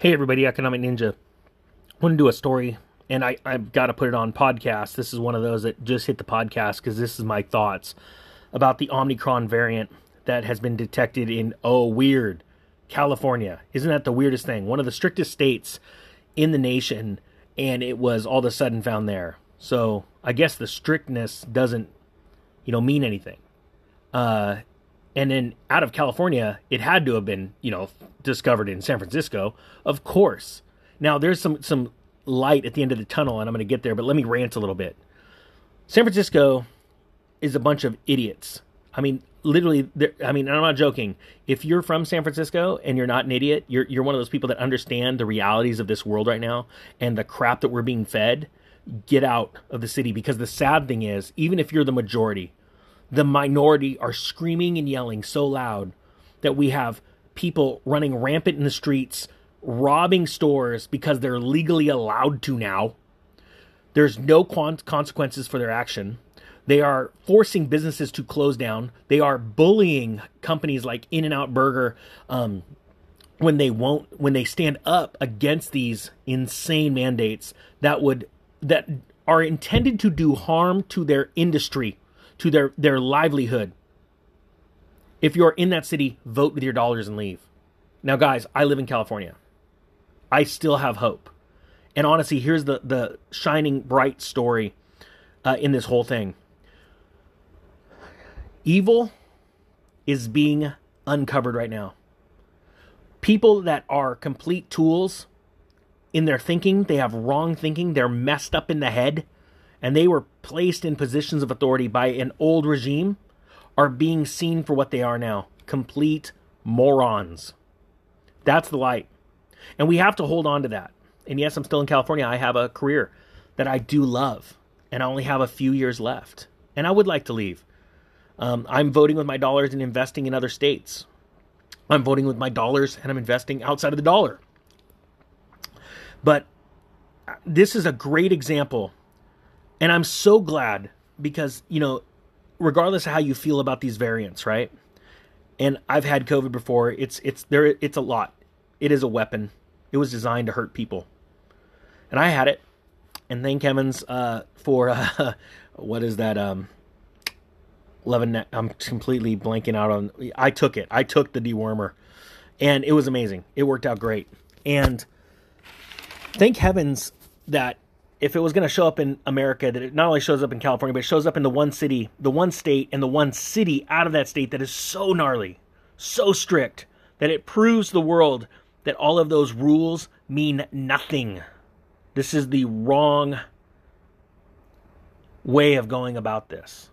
Hey everybody, Economic Ninja. Want to do a story, and I, I've got to put it on podcast. This is one of those that just hit the podcast because this is my thoughts about the Omicron variant that has been detected in, oh, weird, California. Isn't that the weirdest thing? One of the strictest states in the nation, and it was all of a sudden found there. So I guess the strictness doesn't, you know, mean anything. Uh, and then out of California, it had to have been, you know, discovered in San Francisco, of course. Now there's some some light at the end of the tunnel, and I'm going to get there, but let me rant a little bit. San Francisco is a bunch of idiots. I mean, literally. I mean, I'm not joking. If you're from San Francisco and you're not an idiot, you're you're one of those people that understand the realities of this world right now and the crap that we're being fed. Get out of the city because the sad thing is, even if you're the majority, the minority are screaming and yelling so loud that we have people running rampant in the streets, robbing stores because they're legally allowed to now. There's no consequences for their action. They are forcing businesses to close down. They are bullying companies like In-N-Out Burger um, when they won't when they stand up against these insane mandates that would that are intended to do harm to their industry to their, their livelihood. If you're in that city, vote with your dollars and leave. Now, guys, I live in California. I still have hope. And honestly, here's the, the shining bright story uh, in this whole thing evil is being uncovered right now. People that are complete tools in their thinking, they have wrong thinking, they're messed up in the head and they were placed in positions of authority by an old regime are being seen for what they are now complete morons. That's the light. And we have to hold on to that. And yes, I'm still in California. I have a career that I do love, and I only have a few years left. And I would like to leave. Um, I'm voting with my dollars and investing in other states. I'm voting with my dollars and I'm investing outside of the dollar. But uh, this is a great example and I'm so glad because, you know, regardless of how you feel about these variants, right? And I've had COVID before. It's it's there it's a lot. It is a weapon. It was designed to hurt people. And I had it. And thank heavens uh, for uh, what is that um 11 I'm completely blanking out on I took it. I took the dewormer and it was amazing. It worked out great. And thank heavens that if it was going to show up in America, that it not only shows up in California, but it shows up in the one city, the one state, and the one city out of that state that is so gnarly, so strict, that it proves the world that all of those rules mean nothing. This is the wrong way of going about this.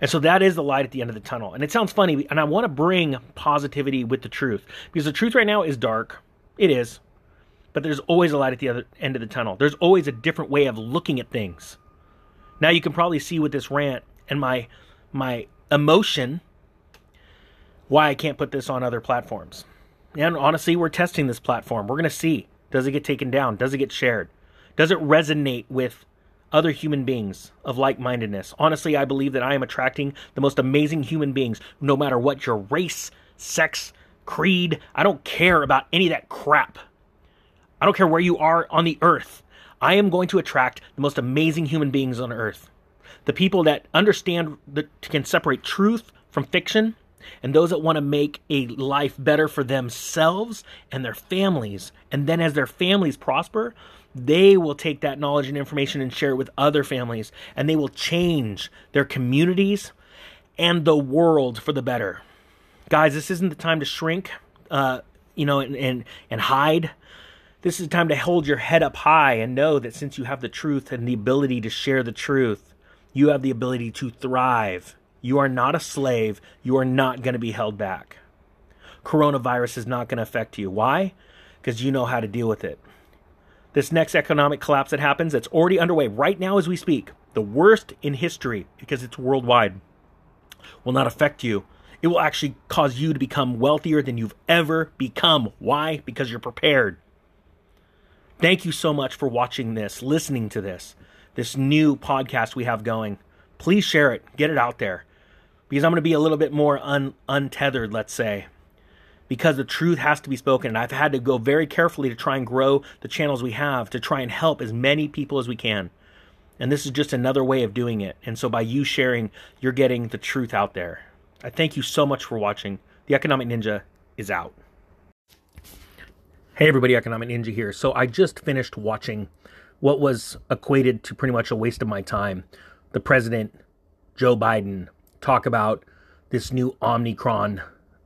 And so that is the light at the end of the tunnel. And it sounds funny, and I want to bring positivity with the truth because the truth right now is dark. It is but there's always a light at the other end of the tunnel. There's always a different way of looking at things. Now you can probably see with this rant and my my emotion why I can't put this on other platforms. And honestly, we're testing this platform. We're going to see does it get taken down? Does it get shared? Does it resonate with other human beings of like-mindedness? Honestly, I believe that I am attracting the most amazing human beings no matter what your race, sex, creed. I don't care about any of that crap. I don't care where you are on the earth. I am going to attract the most amazing human beings on earth. The people that understand that can separate truth from fiction and those that want to make a life better for themselves and their families. And then as their families prosper, they will take that knowledge and information and share it with other families and they will change their communities and the world for the better. Guys, this isn't the time to shrink, uh, you know, and, and, and hide this is a time to hold your head up high and know that since you have the truth and the ability to share the truth, you have the ability to thrive. You are not a slave. You are not going to be held back. Coronavirus is not going to affect you. Why? Because you know how to deal with it. This next economic collapse that happens, that's already underway right now as we speak, the worst in history because it's worldwide, will not affect you. It will actually cause you to become wealthier than you've ever become. Why? Because you're prepared. Thank you so much for watching this, listening to this, this new podcast we have going. Please share it, get it out there, because I'm going to be a little bit more un- untethered, let's say. because the truth has to be spoken. And I've had to go very carefully to try and grow the channels we have to try and help as many people as we can. And this is just another way of doing it. And so by you sharing, you're getting the truth out there. I thank you so much for watching. The Economic Ninja is out. Hey everybody, Economic Ninja here. So I just finished watching what was equated to pretty much a waste of my time. The president, Joe Biden, talk about this new Omicron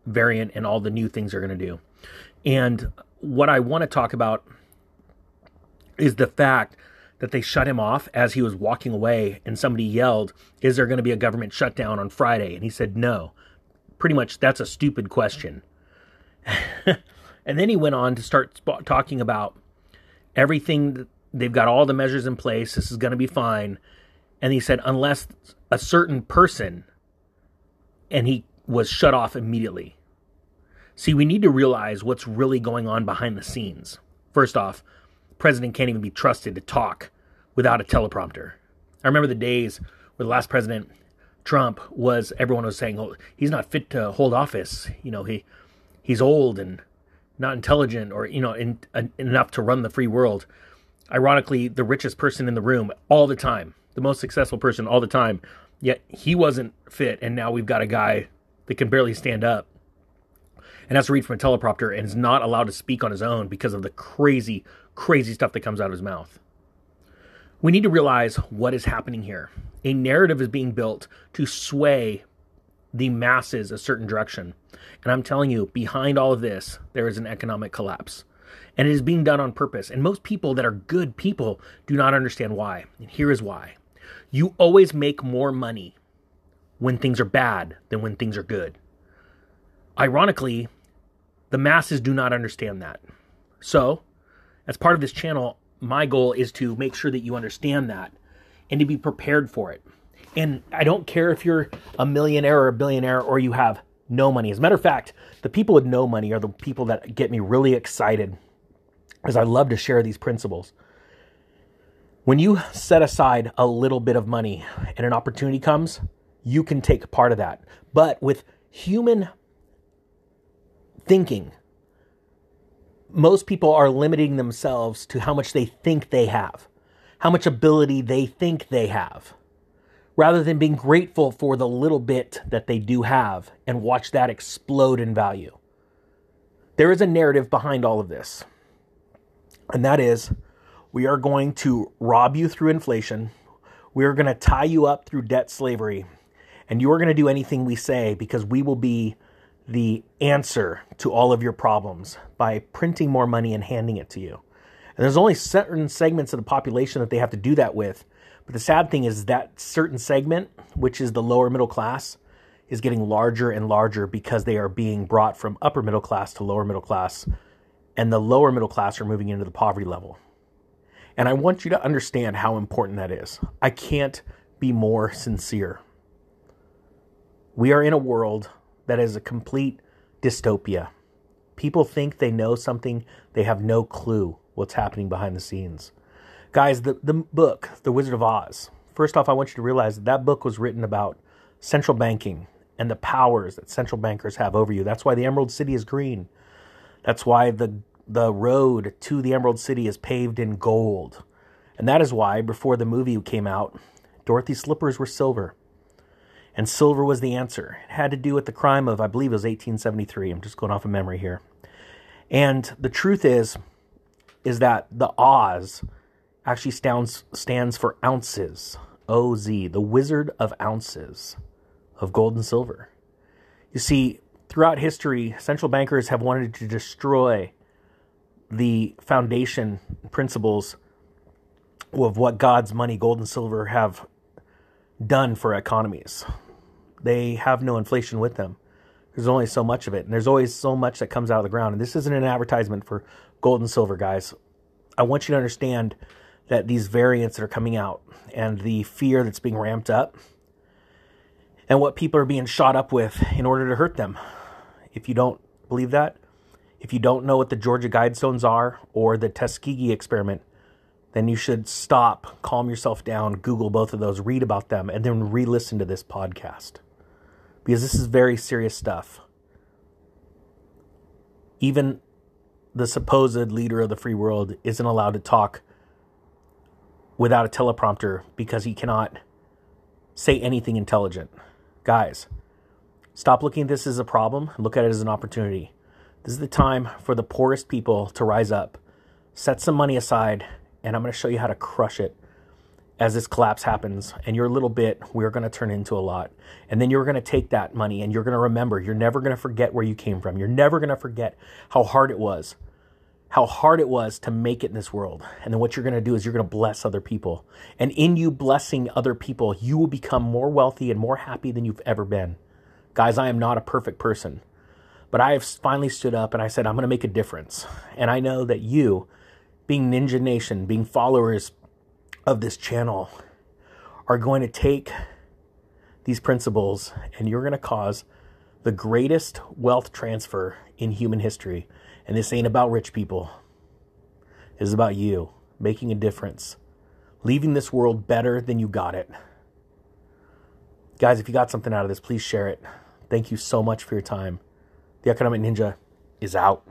variant and all the new things they're going to do. And what I want to talk about is the fact that they shut him off as he was walking away and somebody yelled, Is there going to be a government shutdown on Friday? And he said, No. Pretty much, that's a stupid question. and then he went on to start talking about everything. They've got all the measures in place. This is going to be fine. And he said, Unless a certain person, and he was shut off immediately. See, we need to realize what's really going on behind the scenes. First off, president can't even be trusted to talk without a teleprompter. I remember the days where the last president, Trump, was everyone was saying, "Oh, he's not fit to hold office. You know, he he's old and not intelligent, or you know, in, in, enough to run the free world." Ironically, the richest person in the room all the time, the most successful person all the time, yet he wasn't fit, and now we've got a guy that can barely stand up and has to read from a teleprompter and is not allowed to speak on his own because of the crazy, crazy stuff that comes out of his mouth. We need to realize what is happening here. A narrative is being built to sway the masses a certain direction. And I'm telling you, behind all of this, there is an economic collapse. And it is being done on purpose. And most people that are good people do not understand why. And here is why you always make more money when things are bad than when things are good. Ironically, the masses do not understand that. So, as part of this channel, my goal is to make sure that you understand that and to be prepared for it. And I don't care if you're a millionaire or a billionaire or you have no money. As a matter of fact, the people with no money are the people that get me really excited because I love to share these principles. When you set aside a little bit of money and an opportunity comes, you can take part of that. But with human thinking, most people are limiting themselves to how much they think they have, how much ability they think they have, rather than being grateful for the little bit that they do have and watch that explode in value. There is a narrative behind all of this, and that is we are going to rob you through inflation, we are going to tie you up through debt slavery, and you are going to do anything we say because we will be the answer to all of your problems by printing more money and handing it to you. And there's only certain segments of the population that they have to do that with. But the sad thing is that certain segment, which is the lower middle class, is getting larger and larger because they are being brought from upper middle class to lower middle class. And the lower middle class are moving into the poverty level. And I want you to understand how important that is. I can't be more sincere. We are in a world that is a complete dystopia. People think they know something, they have no clue what's happening behind the scenes. Guys, the, the book, The Wizard of Oz, first off, I want you to realize that that book was written about central banking and the powers that central bankers have over you. That's why the Emerald City is green. That's why the, the road to the Emerald City is paved in gold. And that is why, before the movie came out, Dorothy's slippers were silver and silver was the answer. It had to do with the crime of, I believe it was 1873. I'm just going off of memory here. And the truth is, is that the Oz actually stands, stands for ounces. OZ, the Wizard of Ounces of gold and silver. You see, throughout history, central bankers have wanted to destroy the foundation principles of what God's money, gold and silver, have done for economies they have no inflation with them. There's only so much of it, and there's always so much that comes out of the ground. And this isn't an advertisement for gold and silver, guys. I want you to understand that these variants that are coming out and the fear that's being ramped up and what people are being shot up with in order to hurt them. If you don't believe that, if you don't know what the Georgia Guidestones are or the Tuskegee experiment, then you should stop, calm yourself down, Google both of those, read about them, and then re listen to this podcast because this is very serious stuff. even the supposed leader of the free world isn't allowed to talk without a teleprompter because he cannot say anything intelligent. Guys, stop looking at this as a problem. Look at it as an opportunity. This is the time for the poorest people to rise up. Set some money aside, and I'm going to show you how to crush it as this collapse happens. And your little bit, we're going to turn into a lot. And then you're going to take that money and you're going to remember. You're never going to forget where you came from. You're never going to forget how hard it was how hard it was to make it in this world. And then what you're going to do is you're going to bless other people. And in you blessing other people, you will become more wealthy and more happy than you've ever been. Guys, I am not a perfect person, but I have finally stood up and I said, I'm going to make a difference. And I know that you, being Ninja Nation, being followers of this channel, are going to take these principles and you're going to cause the greatest wealth transfer in human history. And this ain't about rich people. It is about you making a difference, leaving this world better than you got it. Guys, if you got something out of this, please share it. Thank you so much for your time. The Economic Ninja is out.